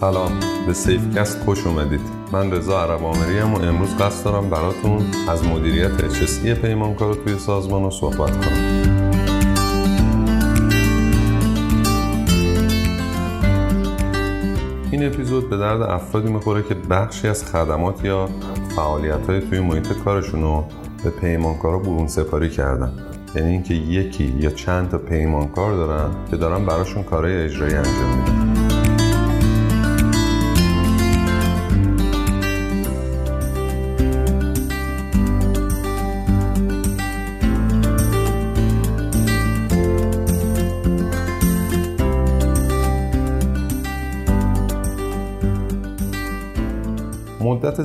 سلام. به سیفکست خوش اومدید. من رضا عرب آمری و امروز قصد دارم براتون از مدیریت اچسی پیمانکار توی سازمان رو صحبت کنم. این اپیزود به درد افرادی می‌خوره که بخشی از خدمات یا فعالیت های توی محیط کارشون رو به پیمانکارا برون سپاری کردن. یعنی اینکه یکی یا چند تا پیمانکار دارن که دارن براشون کارهای اجرایی انجام میدن.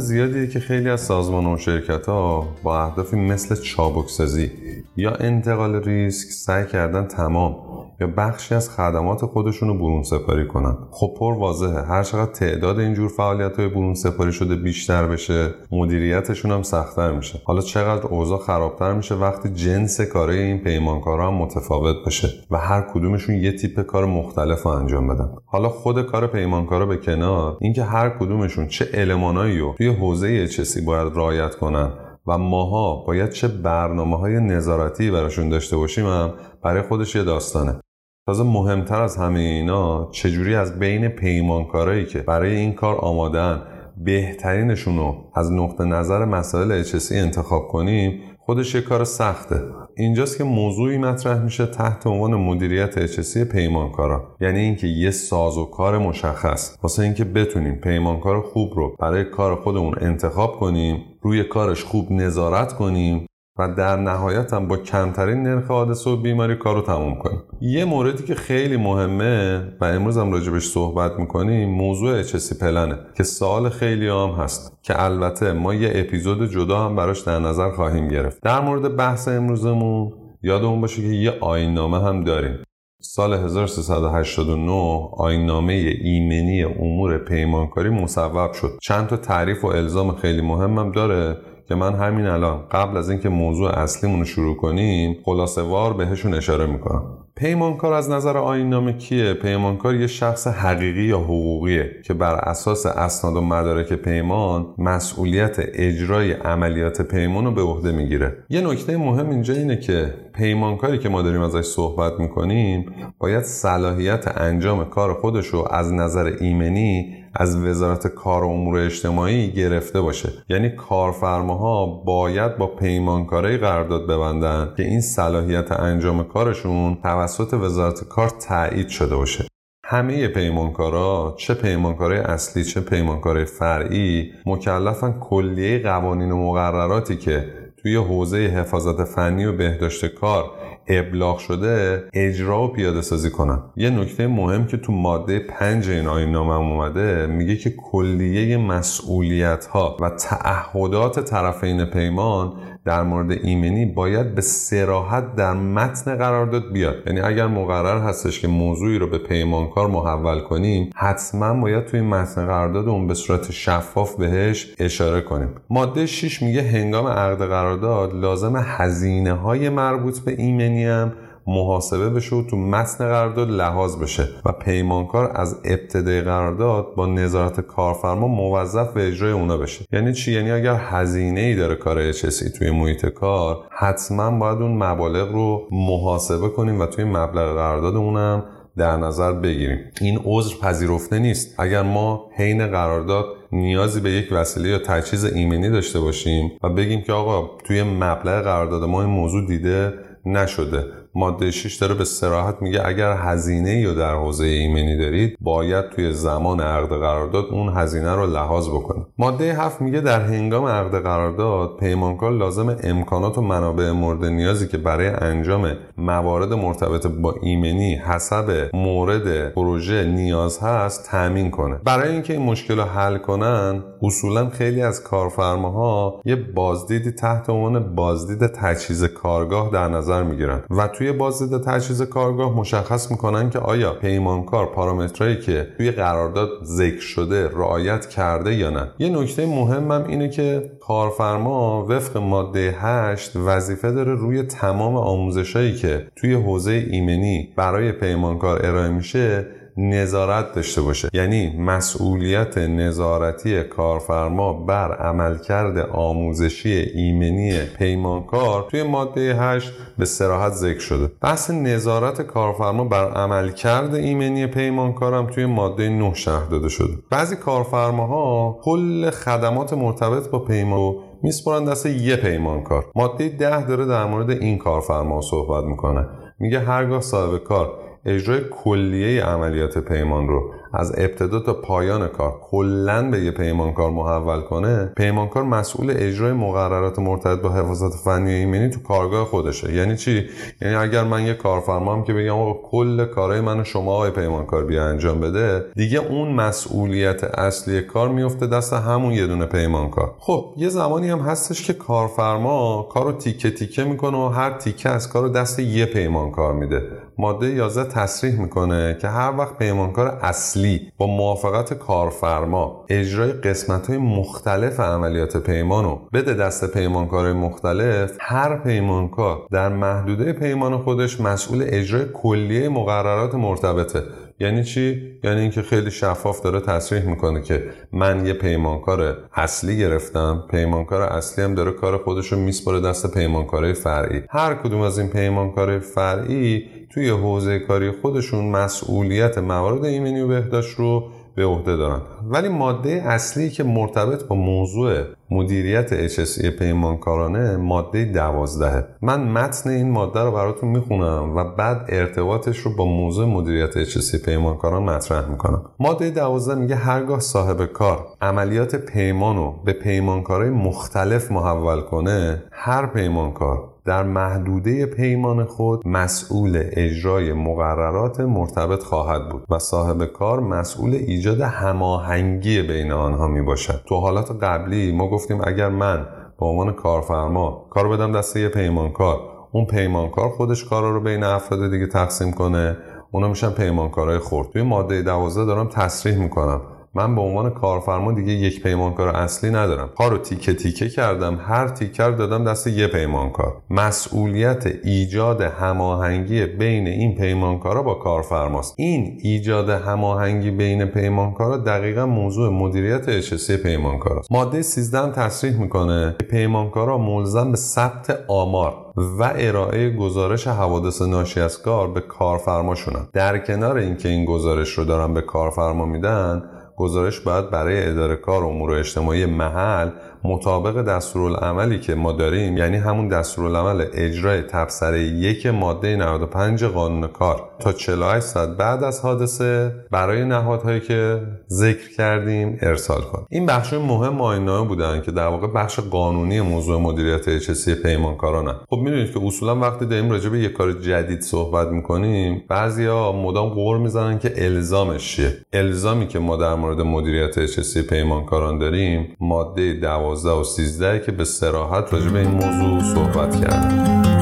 مدت زیادیه که خیلی از سازمان و شرکت ها با اهدافی مثل چابکسازی یا انتقال ریسک سعی کردن تمام یا بخشی از خدمات خودشون رو برون سپاری کنن. خب پر واضحه. هر چقدر تعداد اینجور فعالیت های برون سپاری شده بیشتر بشه مدیریتشون هم سختتر میشه. حالا چقدر اوضاع خرابتر میشه وقتی جنس کارای این پیمانکارا هم متفاوت بشه و هر کدومشون یه تیپ کار مختلف رو انجام بدن. حالا خود کار پیمانکارا به کنار اینکه هر کدومشون چه المانایی رو توی حوزه چسی باید رعایت کنن و ماها باید چه برنامه های نظارتی براشون داشته باشیم هم برای خودش یه داستانه. تازه مهمتر از همه اینا چجوری از بین پیمانکارایی که برای این کار آمادن بهترینشون رو از نقطه نظر مسائل HSE انتخاب کنیم خودش یه کار سخته. اینجاست که موضوعی مطرح میشه تحت عنوان مدیریت HSE پیمانکارا. یعنی اینکه یه ساز و کار مشخص. واسه اینکه بتونیم پیمانکار خوب رو برای کار خودمون انتخاب کنیم روی کارش خوب نظارت کنیم و در نهایت هم با کمترین نرخ حادثه و بیماری کار رو تموم کنیم. یه موردی که خیلی مهمه و امروز هم راجبش صحبت می‌کنیم موضوع HSC پلنه که سوال خیلی هم هست که البته ما یه اپیزود جدا هم براش در نظر خواهیم گرفت. در مورد بحث امروزمون یادمون باشه که یه آینامه هم داریم. سال 1389 آینامه ایمنی امور پیمانکاری مصوب شد. چند تا تعریف و الزام خیلی مهمم داره. که من همین الان. قبل از اینکه موضوع اصلیمون رو شروع کنیم خلاصه وار بهشون اشاره می‌کنم. پیمانکار از نظر آینامه کیه؟ پیمانکار یه شخص حقیقی یا حقوقیه که بر اساس اسناد و مدارک پیمان مسئولیت اجرای عملیات پیمان رو به عهده می‌گیره. یه نکته مهم اینجا اینه که پیمانکاری که ما داریم ازش صحبت می‌کنیم باید صلاحیت انجام کار خودش رو از نظر ایمنی از وزارت کار و امور اجتماعی گرفته باشه. یعنی کارفرماها باید با پیمانکارای قرارداد ببندن که این صلاحیت انجام کارشون توسط وزارت کار تایید شده باشه. همه پیمانکارا چه پیمانکارای اصلی چه پیمانکارای فرعی مکلفن کلیه قوانین و مقرراتی که توی حوزه حفاظت فنی و بهداشت کار ابلاغ شده اجرا و پیاده سازی کنن. یه نکته مهم که تو ماده پنج این آیین نامه اومده میگه که کلیه مسئولیت ها و تعهدات طرفین پیمان در مورد ایمنی باید به سراحت در متن قرارداد بیاد. یعنی اگر مقرر هستش که موضوعی رو به پیمانکار محول کنیم حتما باید توی متن قرارداد اون به صورت شفاف بهش اشاره کنیم. ماده 6 میگه هنگام عقد قرارداد لازم هزینه های مربوط به ایمنی هم محاسبه بشه و تو متن قرارداد لحاظ بشه و پیمانکار از ابتدای قرارداد با نظارت کارفرما موظف به اجرای اونا بشه. یعنی چی؟ یعنی اگر هزینه ای داره کار HSE توی محیط کار حتما باید اون مبالغ رو محاسبه کنیم و توی مبلغ قرارداد اونم در نظر بگیریم. این عذر پذیرفته نیست. اگر ما حین قرارداد نیازی به یک وسیله یا تجهیز ایمنی داشته باشیم و بگیم که آقا توی مبلغ قرارداد ما این موضوع دیده نشده ماده 6 داره به سراحت میگه اگر هزینه ای رو در حوزه ایمنی دارید باید توی زمان عقد قرارداد اون هزینه رو لحاظ بکنید. ماده 7 میگه در هنگام عقد قرارداد پیمانکار لازم امکانات و منابع مورد نیازی که برای انجام موارد مرتبط با ایمنی حسب مورد پروژه نیاز هست تامین کنه. برای اینکه این مشکل رو حل کنن اصولا خیلی از کارفرماها یه بازدیدی تحت عنوان بازدید تجهیز کارگاه در نظر می‌گیرن و توی بازدید تجهیز کارگاه مشخص می‌کنن که آیا پیمانکار پارامترهایی که توی قرارداد ذکر شده رعایت کرده یا نه. یه نکته مهمم اینه که کارفرما وفق ماده 8 وظیفه داره روی تمام آموزشایی که توی حوزه ایمنی برای پیمانکار ارائه میشه نظارت داشته باشه. یعنی مسئولیت نظارتی کارفرما بر عملکرد آموزشی ایمنی پیمانکار توی ماده 8 به سراحت ذکر شده. بحث نظارت کارفرما بر عملکرد ایمنی پیمانکارم توی ماده 9 شرح داده شده. بعضی کارفرماها کل خدمات مرتبط با پیمان میسپرن دست یه پیمانکار. ماده 10 داره در مورد این کارفرما صحبت می‌کنه. میگه هرگاه صاحب کار اجرای کلیه عملیات پیمان رو از ابتدا تا پایان کار کلا به یه پیمانکار محول کنه پیمانکار مسئول اجرای مقررات مرتبط با حفاظت فنی ایمنی تو کارگاه خودشه. یعنی چی؟ یعنی اگر من یه کارفرمام که بگم آقا کل کارهای من شما آقای پیمانکار بیا انجام بده دیگه اون مسئولیت اصلی کار میفته دست همون یه دونه پیمانکار. خب یه زمانی هم هستش که کارفرما کارو تیکه تیکه می‌کنه و هر تیکه از کارو دست یه پیمانکار میده. ماده 11 تصریح می‌کنه که هر وقت پیمانکار اصلی با موافقت کارفرما اجرای قسمت های مختلف عملیات پیمانو بده دست پیمانکار مختلف هر پیمانکار در محدوده پیمان خودش مسئول اجرای کلیه مقررات مرتبطه. یعنی چی؟ یعنی اینکه خیلی شفاف داره تصریح می‌کنه که من یه پیمانکار اصلی گرفتم پیمانکار اصلی هم داره کار خودش رو میسپره دست پیمانکارای فرعی. هر کدوم از این پیمانکارای فرعی توی حوزه کاری خودشون مسئولیت موارد ایمنی و بهداشت رو به عهده دارن. ولی ماده اصلی که مرتبط با موضوع مدیریت HSE پیمانکارانه ماده دوازدهه من متن این ماده رو براتون می‌خونم و بعد ارتباطش رو با موضوع مدیریت HSE پیمانکاران مطرح می‌کنم. ماده دوازده میگه هرگاه صاحب کار عملیات پیمان رو به پیمانکارهای مختلف محول کنه هر پیمانکار در محدوده پیمان خود مسئول اجرای مقررات مرتبط خواهد بود و صاحب کار مسئول ایجاد هماهنگی بین آنها می باشد تو حالات قبلی ما گفتیم اگر من به عنوان کارفرما کار بدم دست یه پیمانکار اون پیمانکار خودش کارا رو بین افراد دیگه تقسیم کنه اونا میشن پیمانکارای خورد توی ماده 12 دارم تصریح می‌کنم. من به عنوان کارفرما دیگه یک پیمانکار اصلی ندارم. کار رو تیکه تیکه کردم هر تیکه رو دادم دست یه پیمانکار. مسئولیت ایجاد هماهنگی بین این پیمانکارا با کارفرماست. این ایجاد هماهنگی بین پیمانکارا دقیقا موضوع مدیریت اچسی پیمانکاراست. ماده 13 هم تصریح می‌کنه. که پیمانکارا ملزم به ثبت آمار و ارائه گزارش حوادث ناشی از کار به کارفرماشونن. در کنار اینکه این گزارش رو دارن به کارفرما میدن گزارش باید برای اداره کار امور اجتماعی محل مطابق دستورالعملی که ما داریم یعنی همون دستورالعمل اجرای تبصره یک ماده 95 قانون کار تا 48 ساعت بعد از حادثه برای نهادهایی که ذکر کردیم ارسال کن این بخش مهم آینامه بودن که در واقع بخش قانونی موضوع مدیریت اچسی پیمانکارانه. خب می‌دونید که اصولا وقتی داریم راجع به یک کار جدید صحبت می‌کنیم بعضیا مدام قور می‌زنن که الزامش چیه. الزامی که ما در مورد مدیریت اچسی پیمانکاران داریم ماده 12 و 13 که به سراحت راجع به این موضوع صحبت کردیم.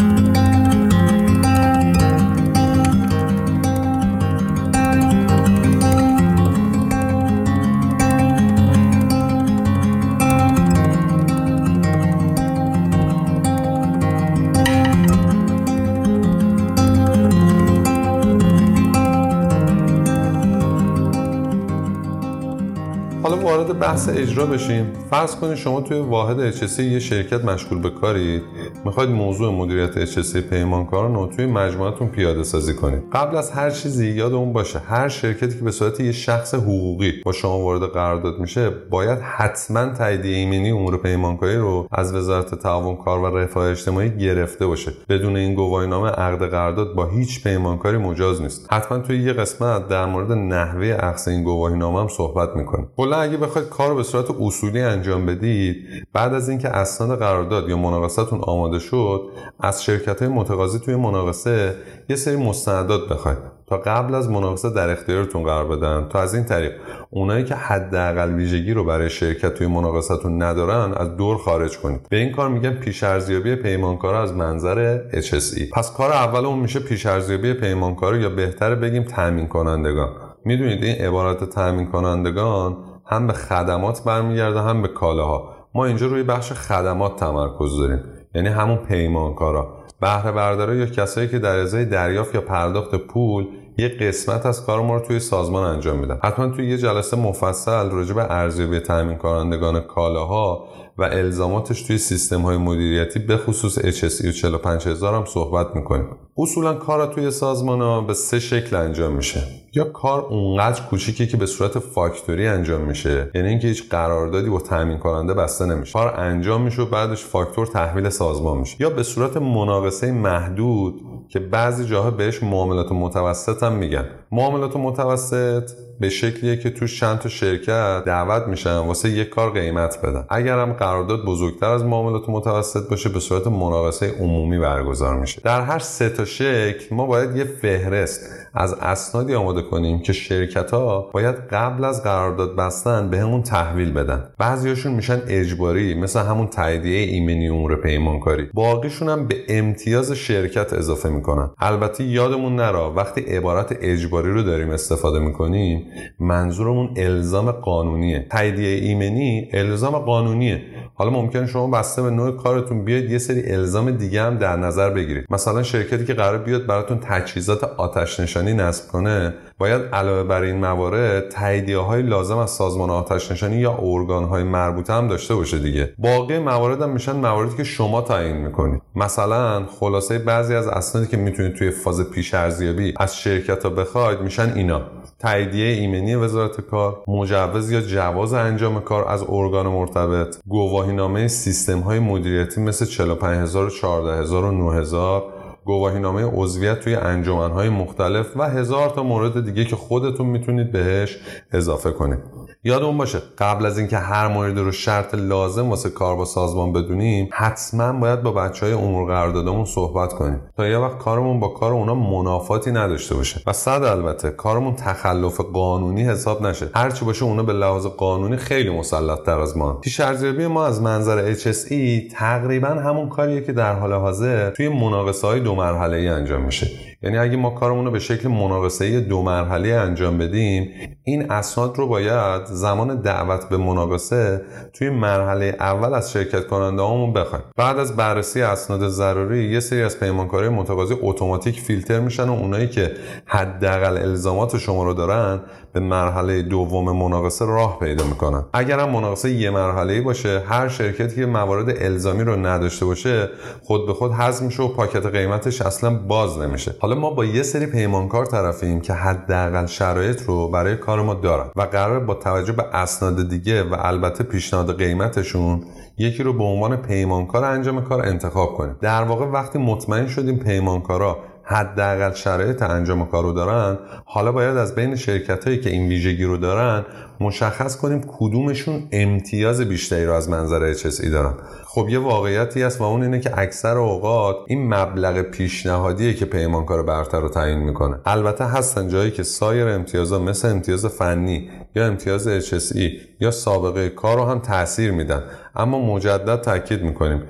بحث اجرا بشیم. فرض کنید شما توی واحد HSC یه شرکت مشغول به کارید. می‌خواید موضوع مدیریت HSC پیمانکاران رو توی مجموعتون پیاده سازی کنید. قبل از هر چیزی یاد اون باشه هر شرکتی که به صورت یه شخص حقوقی با شما وارد قرارداد میشه باید حتما تاییدیه ایمنی امور پیمانکاری رو از وزارت تعاون کار و رفاه اجتماعی گرفته باشه. بدون این گواهینامه عقد قرارداد با هیچ پیمانکاری مجاز نیست. حتما توی یه قسمت در مورد نحوه عقد این گواهینامه هم صحبت می‌کنیم. کلا اگه بخواید کار رو به صورت اصولی انجام بدید بعد از اینکه اسناد قرارداد یا مناقصتون آماده شد از شرکت های متقاضی توی مناقصه یه سری مستندات بخواید تا قبل از مناقصه در اختیارتون قرار بدن. تا از این طریق اونایی که حداقل ویژگی رو برای شرکت توی مناقصتون ندارن از دور خارج کنید. به این کار میگن پیش ارزیابی پیمانکارا از منظر HSE پس کار اول اون میشه پیش ارزیابی پیمانکارا یا بهتره بگیم تامین کنندگان می‌دونید این عبارت تامین کنندگان هم به خدمات برمیگرده هم به کالاها. ما اینجا روی بخش خدمات تمرکز داریم. یعنی همون پیمانکارا. بهره برداره یا کسایی که در ازای دریافت یا پرداخت پول یه قسمت از کار ما رو توی سازمان انجام میدن. حتما توی یه جلسه مفصل راجع به ارزیابی تامین کنندگان کالاها و الزاماتش توی سیستم های مدیریتی به خصوص HSE و 45000 هم صحبت می‌کنیم. اصولا کار توی سازمان ها به سه شکل انجام میشه. یا کار اونقدر کوچیکی که به صورت فاکتوری انجام میشه. یعنی اینکه هیچ قراردادی با تامین کننده بسته نمیشه. کار انجام میشه و بعدش فاکتور تحویل سازمان میشه. یا به صورت مناقصه محدود که بعضی جاها بهش معاملات متوسط هم میگن. معاملات متوسط به شکلیه که تو چند تا شرکت دعوت میشن واسه یک کار قیمت بدن. اگر هم قرارداد بزرگتر از معاملات متوسط باشه به صورت مناقصه عمومی برگزار میشه. در هر سه تا شکل ما باید یه فهرست از اسنادی آماده کنیم که شرکت ها باید قبل از قرارداد بستن به همون تحویل بدن. بعضیاشون میشن اجباری مثل همون تاییدیه ایمنی امور پیمانکاری. باقیشون هم به امتیاز شرکت اضافه می‌کنن. البته یادمون نرا وقتی عبارت اجباری رو داریم استفاده می‌کنیم منظورمون الزام قانونیه. تاییدیه ایمنی الزام قانونیه. حالا ممکن شما بسته به نوع کارتون بیاید یه سری الزام دیگه هم در نظر بگیرید. مثلا شرکتی که قرار بیاد براتون تجهیزات آتش نشانی نصب کنه باید علاوه بر این موارد تاییدیه های لازم از سازمان آتش نشانی یا ارگان های مربوطه هم داشته باشه دیگه. باقی موارد هم میشن مواردی که شما تعیین می‌کنید. مثلا خلاصه بعضی از اسنادی که می‌تونید توی فاز پیش ارزیابی از شرکت ها بخواید میشن اینا. تاییدیه ایمنی وزارت کار مجوز یا جواز انجام کار از ارگان مرتبط. گواهینامه سیستم های مدیریتی مثل 45000 و 14000 و 9000 گواهینامه عضویت توی انجمنهای مختلف و هزار تا مورد دیگه که خودتون می‌تونید بهش اضافه کنید. یادمون باشه قبل از اینکه هر مورد رو شرط لازم واسه کار با سازمان بدونیم حتما باید با بچه های امور قراردادمون صحبت کنیم تا یه وقت کارمون با کار اونا منافاتی نداشته باشه. و صد البته کارمون تخلف قانونی حساب نشه. هرچی باشه اونا به لحاظ قانونی خیلی مسلط تر از ما. پیش ارزیابی ما از منظر HSE تقریبا همون کاریه که در حال حاضر توی مناقصه های دو مرحله ای انجام میشه. یعنی اگه ما کارمون رو به شکل مناقصه دو مرحله انجام بدیم این اسناد رو باید زمان دعوت به مناقصه توی مرحله اول از شرکت کننده همون بخوایم. بعد از بررسی اسناد ضروری یه سری از پیمانکاری متقاضی اتوماتیک فیلتر میشن و اونایی که حداقل الزامات شما رو دارن به مرحله دوم مناقصه راه پیدا می‌کنن. اگر هم مناقصه یه مرحله باشه هر شرکتی که موارد الزامی رو نداشته باشه خود به خود حذف میشه و پاکت قیمتش اصلا باز نمیشه. حالا ما با یه سری پیمانکار طرفیم که حداقل شرایط رو برای کار ما دارن و قرار با توجه به اسناد دیگه و البته پیشنهاد قیمتشون یکی رو به عنوان پیمانکار انجام کار انتخاب کنیم. در واقع وقتی مطمئن شدیم پیمانکارا حداقل شرایط انجام کارو دارن حالا باید از بین شرکت هایی که این ویژگی رو دارن مشخص کنیم کدومشون امتیاز بیشتری رو از منظر HSE دارن. خب یه واقعیتی هست و اون اینه که اکثر اوقات این مبلغ پیشنهادیه که پیمانکار برتر رو تعیین می‌کنه. البته هستن جایی که سایر امتیازها مثل امتیاز فنی یا امتیاز HSE یا سابقه کار رو هم تاثیر میدن. اما مجدد تاکید می‌کنیم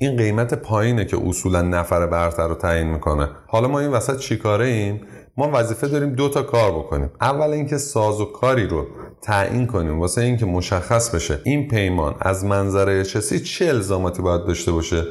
این قیمت پایینه که اصولا نفر برتر رو تعیین می‌کنه. حالا ما این وسط چیکاره ایم ما وظیفه داریم دو تا کار بکنیم. اول اینکه ساز و کاری رو تعیین کنیم واسه اینکه مشخص بشه این پیمان از منظره چسی چه الزاماتی باید داشته باشه.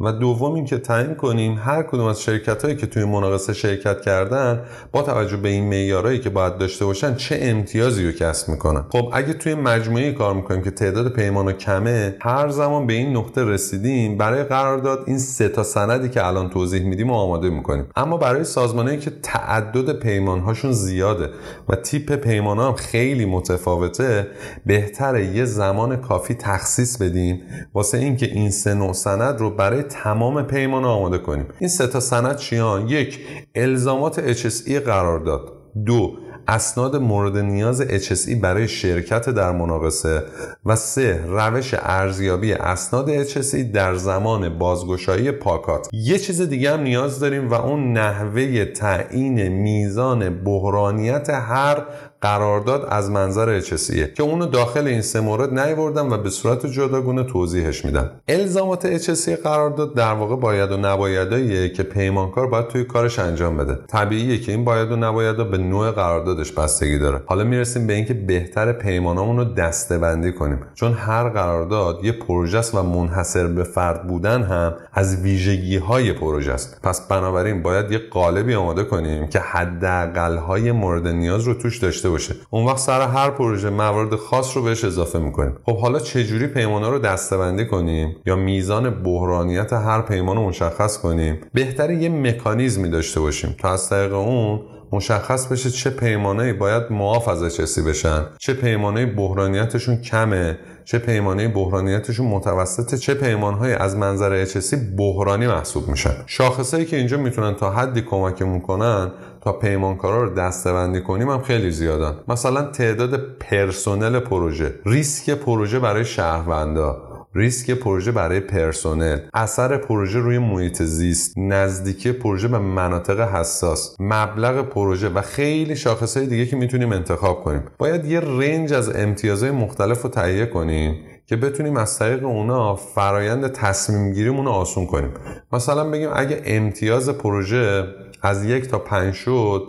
و دوم اینکه تعیین کنیم هر کدوم از شرکت هایی که توی مناقصه شرکت کردن با توجه به این معیارهایی که باید داشته باشن چه امتیازی رو کسب می‌کنن. خب اگه توی مجموعه کار می‌کنیم که تعداد پیمان کمه هر زمان به این نقطه رسیدیم برای قرارداد این سه تا سندی که الان توضیح میدیم و آماده می‌کنیم. اما برای سازمانهایی که تعدد پیمانهاشون زیاده و تیپ پیمان هم خیلی متفاوته بهتره یه زمان کافی تخصیص بدیم واسه اینکه این سه نوع سند رو برای تمام پیمان آماده کنیم. این سه تا سند چیان؟ یک الزامات HSE قرار داد. دو اسناد مورد نیاز HSE برای شرکت در مناقصه. و سه روش ارزیابی اسناد HSE در زمان بازگشایی پاکات. یه چیز دیگه هم نیاز داریم و اون نحوه تعیین میزان بحرانیت هر قرارداد از منظر HSE که اونو داخل این سه مورد نیوردم و به صورت جداگونه توضیحش میدم. الزامات HSE قرارداد در واقع باید و نبایداییه که پیمانکار باید توی کارش انجام بده. طبیعیه که این باید و نبایدا به نوع قراردادش بستگی داره. حالا می‌رسیم به اینکه بهتر پیمانامون رو دسته بندی کنیم. چون هر قرارداد یه پروژه و منحصر به فرد بودن هم از ویژگی های پروژه است پس بنابراین باید یه قالبی آماده کنیم که حداقل های مورد نیاز رو توش داشته باشه. اون وقت سر هر پروژه موارد خاص رو بهش اضافه می‌کنیم. خب حالا چجوری پیمانا رو دسته‌بندی کنیم یا میزان بحرانیت هر پیمان رو مشخص کنیم؟ بهتره یه مکانیزمی داشته باشیم تا از طریق اون مشخص بشه چه پیمانهایی باید معاف از اچسی بشن. چه پیمانه بحرانیتشون کمه چه پیمانه بحرانیتشون متوسطه چه پیمانهایی از منظر اچسی بحرانی محسوب میشن. شاخصهایی که اینجا می‌تونن تا حدی کمکمون کنن تا پیمانکارا رو دستبندی کنیم هم خیلی زیادن. مثلا تعداد پرسنل پروژه ریسک پروژه برای شهروندا. ریسک پروژه برای پرسنل اثر پروژه روی محیط زیست نزدیکی پروژه به مناطق حساس مبلغ پروژه و خیلی شاخصهای دیگه که می‌تونیم انتخاب کنیم. باید یه رنج از امتیازهای مختلف رو تهیه کنیم که بتونیم از طریق اونا فرایند تصمیم گیریمون رو آسون کنیم. مثلا بگیم اگه امتیاز پروژه از یک تا پنج شد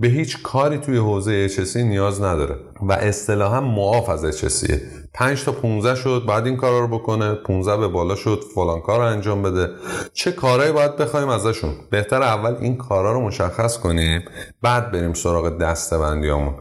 به هیچ کاری توی حوزه HSE نیاز نداره و اصطلاحا معاف از HSE 5 تا 15 شد بعد این کارا رو بکنه 15 به بالا شد فلان کار رو انجام بده. چه کارهایی باید بخوایم ازشون؟ بهتر اول این کارا رو مشخص کنیم بعد بریم سراغ دستبندیامون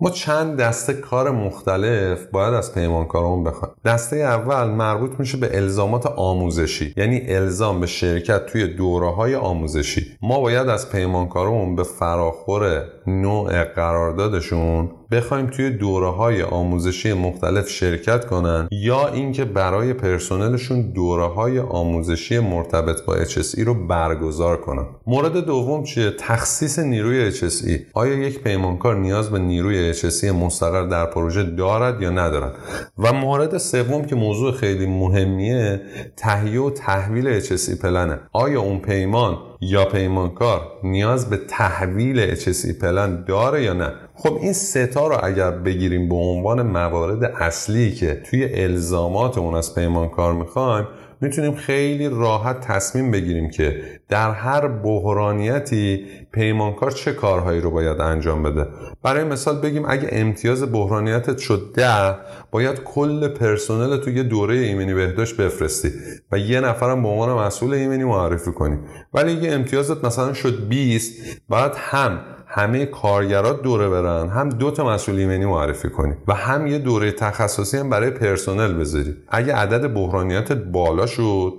ما چند دسته کار مختلف باید از پیمانکارمون بخوایم. دسته اول مربوط میشه به الزامات آموزشی یعنی الزام به شرکت توی دوره های آموزشی. ما باید از پیمانکارمون به فراخور نوع قراردادشون بخوایم توی دوره های آموزشی مختلف شرکت کنن یا اینکه برای پرسنلشون دوره های آموزشی مرتبط با HSE رو برگزار کنن. مورد دوم چیه؟ تخصیص نیروی HSE آیا یک پیمانکار نیاز به نیروی HSE مستقر در پروژه دارد یا ندارد؟ و مورد سوم که موضوع خیلی مهمیه تهیه و تحویل HSE پلنه. آیا اون پیمان یا پیمانکار نیاز به تحویل HSE پلن داره یا نه؟ خب این ستا رو اگر بگیریم به عنوان موارد اصلی که توی الزامات اون از پیمانکار می‌خوایم می‌تونیم خیلی راحت تصمیم بگیریم که در هر بحرانیتی پیمانکار چه کارهایی رو باید انجام بده. برای مثال بگیم اگه امتیاز بحرانیتت شد ده باید کل پرسنل تو یه دوره ایمنی بهداشت بفرستی و یه نفرم به عنوان مسئول ایمنی معرفی کنی. ولی اگه امتیازت مثلا شد 20 باید هم همه کارگرات دوره برن. هم دو تا مسئول ایمنی معرفی کنی و هم یه دوره تخصصی هم برای پرسنل بذاری. اگه عدد بحرانیتت بالا شد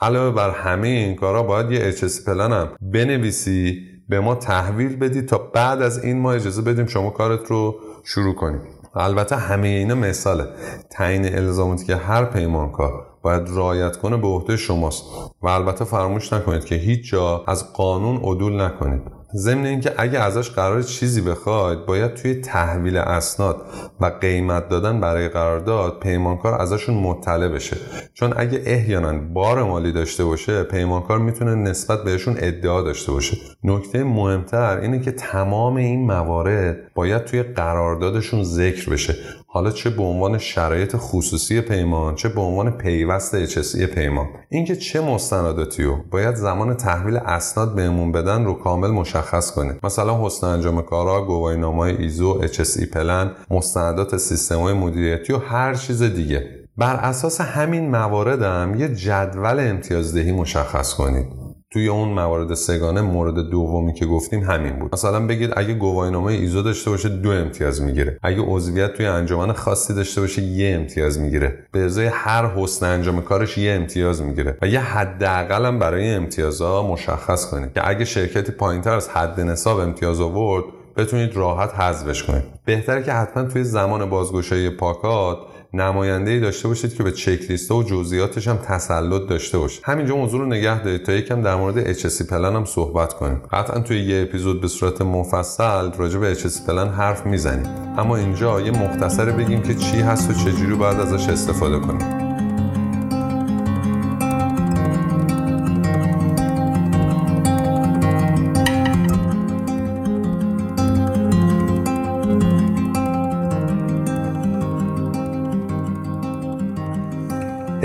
علاوه بر همه این کارا باید یه اچ پلن هم بنویسی به ما تحویل بدی تا بعد از این ما اجازه بدیم شما کارت رو شروع کنیم. البته همه اینا مثاله. تعیین الزاماتی که هر پیمانکار باید رعایت کنه به عهده شماست. و البته فراموش نکنید که هیچ جا از قانون عدول نکنید. ضمن اینکه اگه ازش قرار چیزی بخواید باید توی تحویل اسناد و قیمت دادن برای قرارداد پیمانکار ازشون مطلع بشه. چون اگه احیانا بار مالی داشته باشه پیمانکار می‌تونه نسبت بهشون ادعا داشته باشه. نکته مهمتر اینه که تمام این موارد باید توی قراردادشون ذکر بشه. حالا چه به عنوان شرایط خصوصی پیمان چه به عنوان پیوست HSE پیمان. اینکه چه مستنداتی رو باید زمان تحویل اسناد بهمون بدن رو کامل مشخص کنید مثلا حسن انجام کارا گواهینامه ایزو HSE پلن مستندات سیستم های مدیریتی و هر چیز دیگه. بر اساس همین موارد یه جدول امتیازدهی مشخص کنید توی اون موارد سگانه مورد دومی که گفتیم همین بود. مثلا بگید اگه گواهینامه ایزو داشته باشه دو امتیاز می‌گیره. اگه عضویت توی انجمن خاصی داشته باشه یه امتیاز می‌گیره. به ازای هر حسن انجام کارش یه امتیاز می‌گیره. و یه حداقل هم برای امتیازها مشخص کنید که اگه شرکتی پایینتر از حد نصاب امتیاز آورد بتونید راحت حذفش کنید. بهتره که حتما توی زمان بازگشایی پاکات نماینده ای داشته باشید که به چک لیست و جزئیاتش هم تسلط داشته باشه همینجا موضوع رو نگه دارید تا یکم در مورد HSC پلن هم صحبت کنیم. قطعا توی یه اپیزود به صورت مفصل راجع به HSC پلن حرف می‌زنیم. اما اینجا یه مختصر بگیم که چی هست و چجوری باید ازش استفاده کنیم.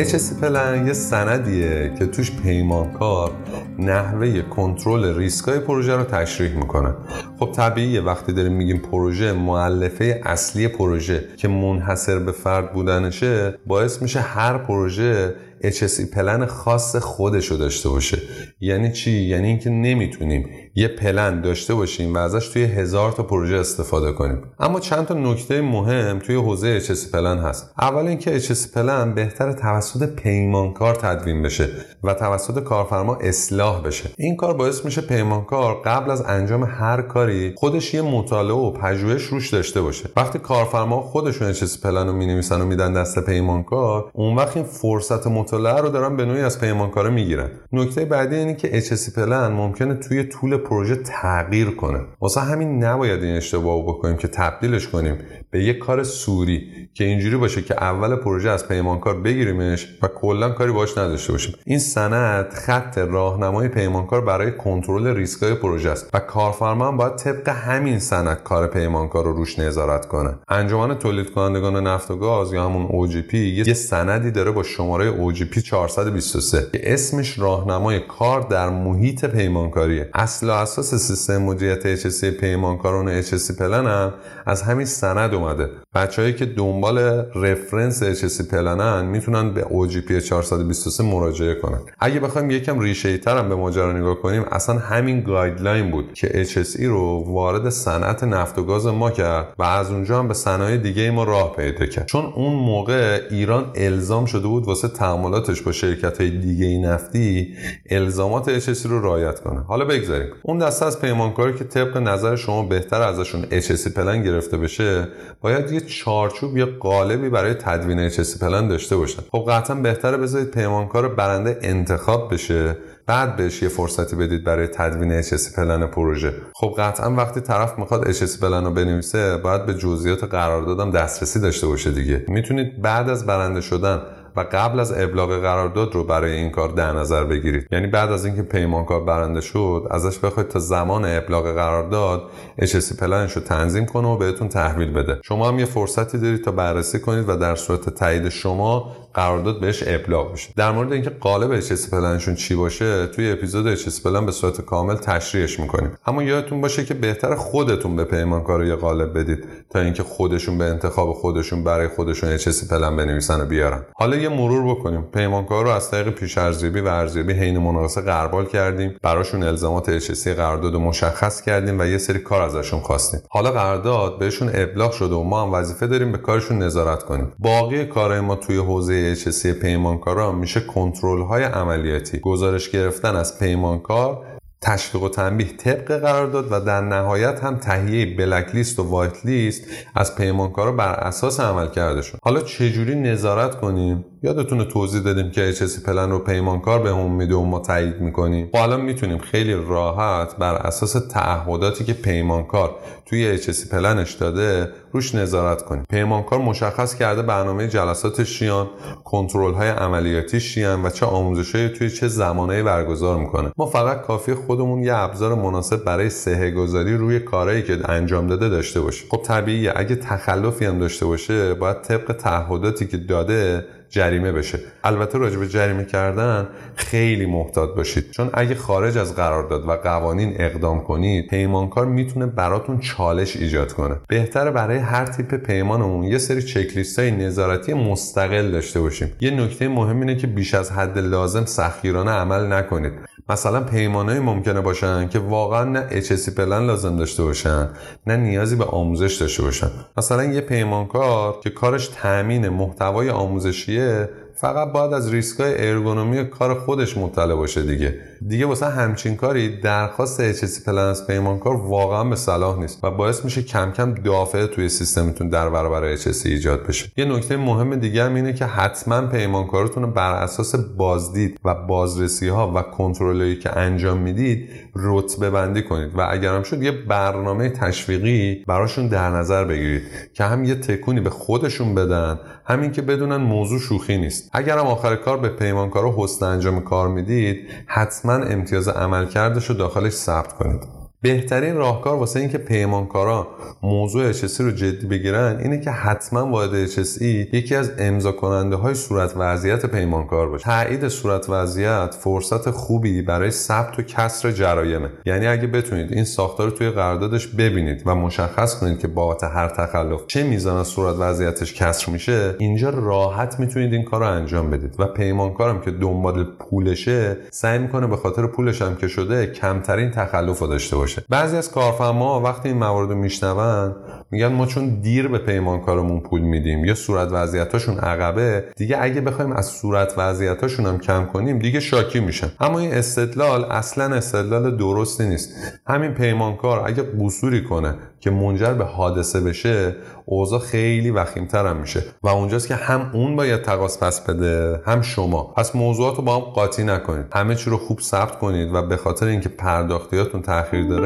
HSC پلن یه سندیه که توش پیمانکار نحوه کنترل ریسکای پروژه رو تشریح می‌کنه. خب طبیعیه وقتی داریم میگیم پروژه معلفه اصلی پروژه که منحصر به فرد بودنشه باعث میشه هر پروژه HSE پلن خاص خودش رو داشته باشه. یعنی چی؟ یعنی اینکه نمی‌تونیم یه پلن داشته باشیم و ازش توی هزار تا پروژه استفاده کنیم. اما چند تا نکته مهم توی حوزه HSE پلن هست. اول اینکه HSE پلن بهتر توسط پیمانکار تدوین بشه و توسط کارفرما اصلاح بشه. این کار باعث میشه پیمانکار قبل از انجام هر کاری خودش یه مطالعه و پژوهش روش داشته باشه. وقتی کارفرما خودشون HSE پلن رو می‌نویسن و میدن دست پیمانکار اون وقت این فرصت مطالعه رو دارن به نوعی از پیمانکار می‌گیرن. نکته بعدی اینه که HSE پلن ممکنه توی طول پروژه تغییر کنه. واسه همین نباید این اشتباه بکنیم که تبدیلش کنیم به یک کار سوری که اینجوری باشه که اول پروژه از پیمانکار بگیریمش و کلا کاری باش نداشته باشیم. این سند خط راهنمای پیمانکار برای کنترل ریسکای پروژه است و کارفرما هم باید طبق همین سند کار پیمانکار رو روش نظارت کنه انجمن تولید کنندگان نفت و گاز یا همون OGP یه سندی داره با شماره OGP 423 که اسمش راهنمای کار در محیط پیمانکاریه. اصل و اساس سیستم مدیریت HSC پیمانکاران HSC پلن هم از همین سند اومده. بچههایی که دنبال رفرنس HSC پلنن می‌تونن به OGP 423 مراجعه کنن. اگه بخوایم یکم ریشه ای تر هم به ماجرا نگاه کنیم اصلا همین guideline بود که HSE رو وارد صنعت نفت و گاز ما کرد و از اونجا هم به صنایع دیگه ما راه پیدا کرد. چون اون موقع ایران الزام شده بود واسه تعاملاتش با شرکت های دیگه نفتی الزامات HSE رو رعایت کنه. حالا بگذاریم. اون دسته از پیمانکاری که طبق نظر شما بهتر ازشون HSE plan گرفته بشه باید یه چارچوب یا قالبی برای تدوین HSE پلن داشته باشن. خب قطعا بهتره بذارید پیمانکار برنده انتخاب بشه بعد بهش یه فرصتی بدید برای تدوین HSC پلن پروژه. خب قطعا وقتی طرف می‌خواد HSC پلن رو بنویسه باید به جزئیات قراردادم دسترسی داشته باشه دیگه. می‌تونید بعد از برنده شدن و قبل از ابلاغ قرارداد رو برای این کار در نظر بگیرید. یعنی بعد از اینکه پیمانکار برنده شد ازش بخواید تا زمان ابلاغ قرارداد HSC پلنش رو تنظیم کنه و بهتون تحویل بده. شما هم یه فرصتی دارید تا بررسی کنید و در صورت تایید شما قرارداد بهش ابلاغ بشه در مورد اینکه قالب HSC پلنشون چی باشه توی اپیزود HSC پلن به صورت کامل تشریحش می‌کنیم. اما یادتون باشه که بهتر خودتون به پیمانکار یه قالب بدید تا اینکه خودشون به انتخاب خودشون برای خودشون HSC پلن بنویسن و بیارن. حالا یه مرور بکنیم. پیمانکار رو از طریق پیش ارزیابی و ارزیابی حین مناقصه قربال کردیم. براشون الزامات HSC قرارداد مشخص کردیم و یه سری کار ازشون خواستیم. حالا قرارداد بهشون ابلاغ شده و ما هم وظیفه داریم به کارشون نظارت کنیم. باقی کارهای ما توی حوزه HSC پیمانکارا میشه کنترل های عملیاتی. گزارش گرفتن از پیمانکار تشویق و تنبیه طبق قرارداد و در نهایت هم تهیه بلک لیست و وایت لیست از پیمانکارا بر اساس عمل کردشون حالا چجوری نظارت کنیم؟ یادتونه توضیح دادیم که HSC پلن رو پیمانکار به هم میده و ما تایید می‌کنیم. و الان می‌تونیم خیلی راحت بر اساس تعهداتی که پیمانکار توی HSC پلنش داده روش نظارت کنیم. پیمانکار مشخص کرده برنامه جلسات شیان کنترل های عملیاتی شیان و چه آموزشهایی توی چه زمانه برگزار می‌کنه. ما فقط کافی خودمون یه ابزار مناسب برای سهه گذاری روی کارهایی که انجام داده داشته باشیم. خب طبیعیه. اگه تخلفی هم داشته باشه باید طبق تعهداتی که داده جریمه بشه. البته راجع به جریمه کردن خیلی محتاط باشید. چون اگه خارج از قرارداد و قوانین اقدام کنید پیمانکار می‌تونه براتون چالش ایجاد کنه. بهتره برای هر تیپ پیمانمون یه سری چک های نظارتی مستقل داشته باشیم. یه نکته مهم اینه که بیش از حد لازم سختگیرانه عمل نکنید. مثلا پیمانهایی ممکنه باشن که واقعا نه HSC پلن لازم داشته باشن نه نیازی به آموزش داشته باشن. مثلا یه پیمانکار که کارش تامین محتوای آموزشیه فقط باید از ریسکای ارگونومی کار خودش مطلع باشه دیگه. دیگه واسه همچین کاری درخواست HSC پلن از پیمانکار واقعا به صلاح نیست و باعث میشه کم کم دافعه توی سیستمتون در برابر HSC ایجاد بشه. یه نکته مهم دیگه هم اینه که حتما پیمانکارتون بر اساس بازدید و بازرسی ها و کنترلی که انجام می‌دید رتبه بندی کنید و اگرم شد یه برنامه تشویقی براشون در نظر بگیرید که هم یه تکونی به خودشون بدن همین که بدونن موضوع شوخی نیست. اگرم آخر کار به پیمانکارا حسن انجام کار می‌دید حتما امتیاز عملکردش رو داخلش ثبت کنید. بهترین راهکار واسه اینکه پیمانکارا موضوع HSE رو جدی بگیرن اینه که حتما واحد HSE یکی از امضا کننده های صورت وضعیت پیمانکار باشه. تایید صورت وضعیت فرصت خوبی برای ثبت و کسر جرایمه. یعنی اگه بتونید این ساختار رو توی قراردادش ببینید و مشخص کنید که بابت هر تخلف چه میزان از صورت وضعیتش کسر میشه اینجا راحت می‌تونید این کار رو انجام بدید. و پیمانکارم که دنبال پولشه سعی می‌کنه به خاطر پولش هم که شده کمترین تخلف رو داشته باشه. بعضی از کارفرما وقتی این موارد رو میشنون میگن ما چون دیر به پیمانکارمون پول میدیم یا صورت وضعیتاشون عقبه دیگه اگه بخوایم از صورت وضعیتاشون هم کم کنیم دیگه شاکی میشن. اما این استدلال اصلا استدلال درستی نیست. همین پیمانکار اگه قصوری کنه که منجر به حادثه بشه اوضاع خیلی وخیمتر هم میشه. و اونجاست که هم اون باید تقاس پس بده هم شما. پس موضوعات رو با هم قاطی نکنید. همه چی رو خوب ثبت کنید و به خاطر اینکه پرداختیاتون تاخیر داره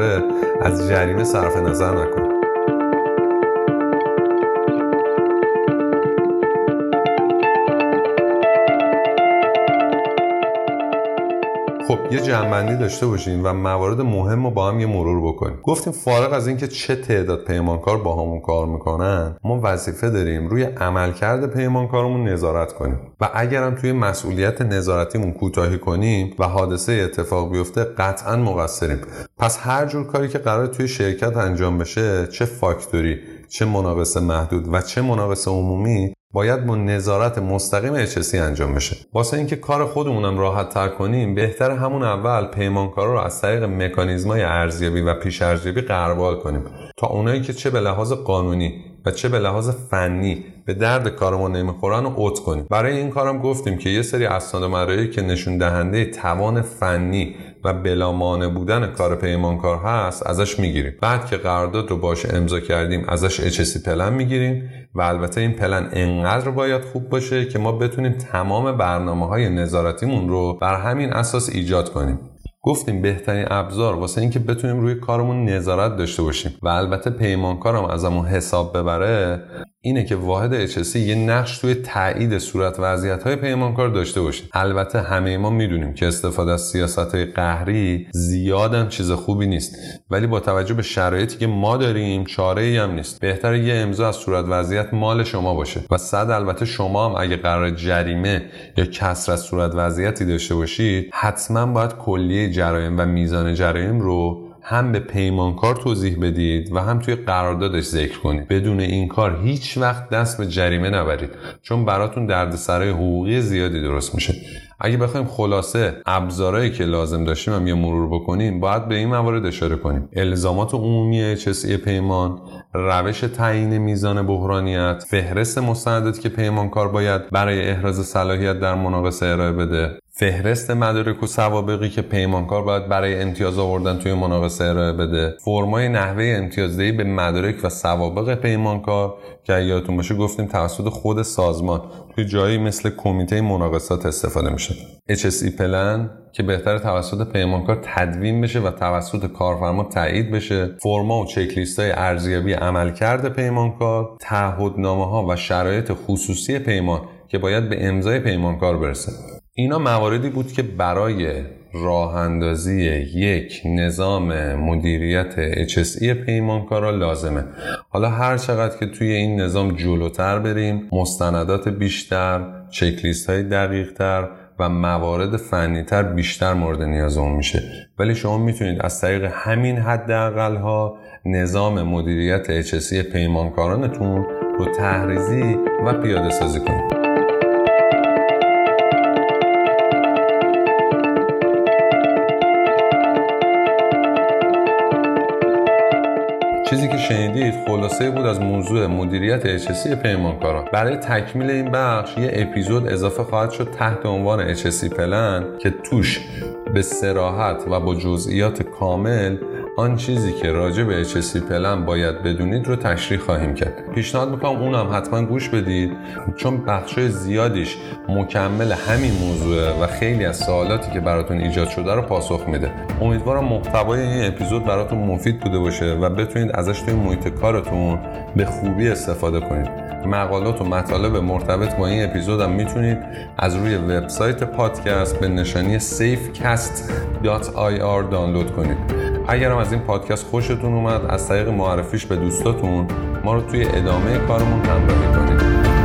از جریمه صرف نظر نکنید خب یه جنبندی داشته باشیم و موارد مهم رو با هم یه مرور بکنیم گفتیم فارغ از اینکه چه تعداد پیمانکار با همون کار می‌کنن ما وظیفه داریم روی عملکرد پیمانکارمون نظارت کنیم. و اگرم توی مسئولیت نظارتیمون کوتاهی کنیم و حادثه اتفاق بیفته قطعا مقصریم. پس هر جور کاری که قرار توی شرکت انجام بشه چه فاکتوری چه مناقصه محدود و چه مناقصه عمومی باید با نظارت مستقیم HSE انجام بشه. واسه اینکه کار خودمونم راحت تر کنیم بهتر همون اول پیمانکارا رو از طریق مکانیزمای ارزیابی و پیش ارزیابی قربال کنیم. تا اونایی که چه به لحاظ قانونی و چه به لحاظ فنی به درد کارمون نمی‌خورن رو اوت کنیم. برای این کارم گفتیم که یه سری اسناد مدارکی که نشون دهنده توان فنی و بلامانه بودن کار پیمانکار هست ازش می‌گیریم. بعد که قرارداد رو باش امضا کردیم ازش HSC پلن می‌گیریم و البته این پلن انقدر باید خوب باشه که ما بتونیم تمام برنامه های نظارتیمون رو بر همین اساس ایجاد کنیم. گفتیم بهترین ابزار واسه اینکه بتونیم روی کارمون نظارت داشته باشیم. و البته پیمانکارم ازمون حساب ببره اینه که واحد HSC یه نقش توی تایید صورت وضعیت های پیمانکار داشته باشیم البته همه ما می‌دونیم که استفاده از سیاست های قهری زیادم چیز خوبی نیست. ولی با توجه به شرایطی که ما داریم چاره ای هم نیست. بهتر یه امضا از صورت وضعیت مال شما باشه. و صد البته شما هم اگه قرار جریمه یا کسر از صورت وضعیتی داشته باشید حتما باید کلیه جرایم و میزان جرایم رو هم به پیمانکار توضیح بدید و هم توی قراردادش ذکر کنید. بدون این کار هیچ وقت دست به جریمه نبرید. چون براتون دردسرای حقوقی زیادی درست میشه. اگه بخوایم خلاصه ابزارهایی که لازم داشتیم هم یه مرور بکنیم باید به این موارد اشاره کنیم. الزامات عمومی HSE پیمان روش تعیین میزان بحرانیت فهرست مستنداتی که پیمانکار باید برای احراز صلاحیت در مناقصه ارائه بده. فهرست مدارک و سوابقی که پیمانکار باید برای امتیاز آوردن توی مناقصه ارائه بده. فرمای نحوه امتیازدهی به مدارک و سوابق پیمانکار که یادتون باشه گفتیم توسط خود سازمان توی جایی مثل کمیته مناقصات استفاده میشه HSE پلن که بهتر توسط پیمانکار تدوین بشه و توسط کارفرما تایید بشه. فرما و چکلیست های ارزیابی عملکرد پیمانکار تعهدنامه ها و شرایط خصوصی پیمان که باید به امضای پیمانکار برسه. اینا مواردی بود که برای راه اندازی یک نظام مدیریت HSE پیمانکارا لازمه. حالا هر چقدر که توی این نظام جلوتر بریم مستندات بیشتر چکلیست های دقیق تر و موارد فنیتر بیشتر مورد نیازمون میشه. ولی شما می‌تونید از طریق همین حداقل ها نظام مدیریت HSE پیمانکارانتون رو تحریزی و پیاده سازی کنید. چیزی که شنیدید خلاصه بود از موضوع مدیریت HSE پیمانکاران برای تکمیل این بخش یه اپیزود اضافه خواهد شد تحت عنوان HSE پلن که توش به سراحت و با جزئیات کامل آن چیزی که راجع به HSC پلن باید بدونید رو تشریح خواهیم کرد. پیشنهاد می‌کنم اونم حتما گوش بدید چون بخشای زیادیش مکمل همین موضوعه و خیلی از سوالاتی که براتون ایجاد شده رو پاسخ میده. امیدوارم محتوای این اپیزود براتون مفید بوده باشه و بتونید ازش توی محیط کارتون به خوبی استفاده کنید. مقالات و مطالب مرتبط با این اپیزود هم می‌تونید از روی وبسایت پادکست به نشانی safecast.ir دانلود کنید. اگرم از این پادکست خوشتون اومد از طریق معرفیش به دوستاتون ما رو توی ادامه کارمون همراهی کنید.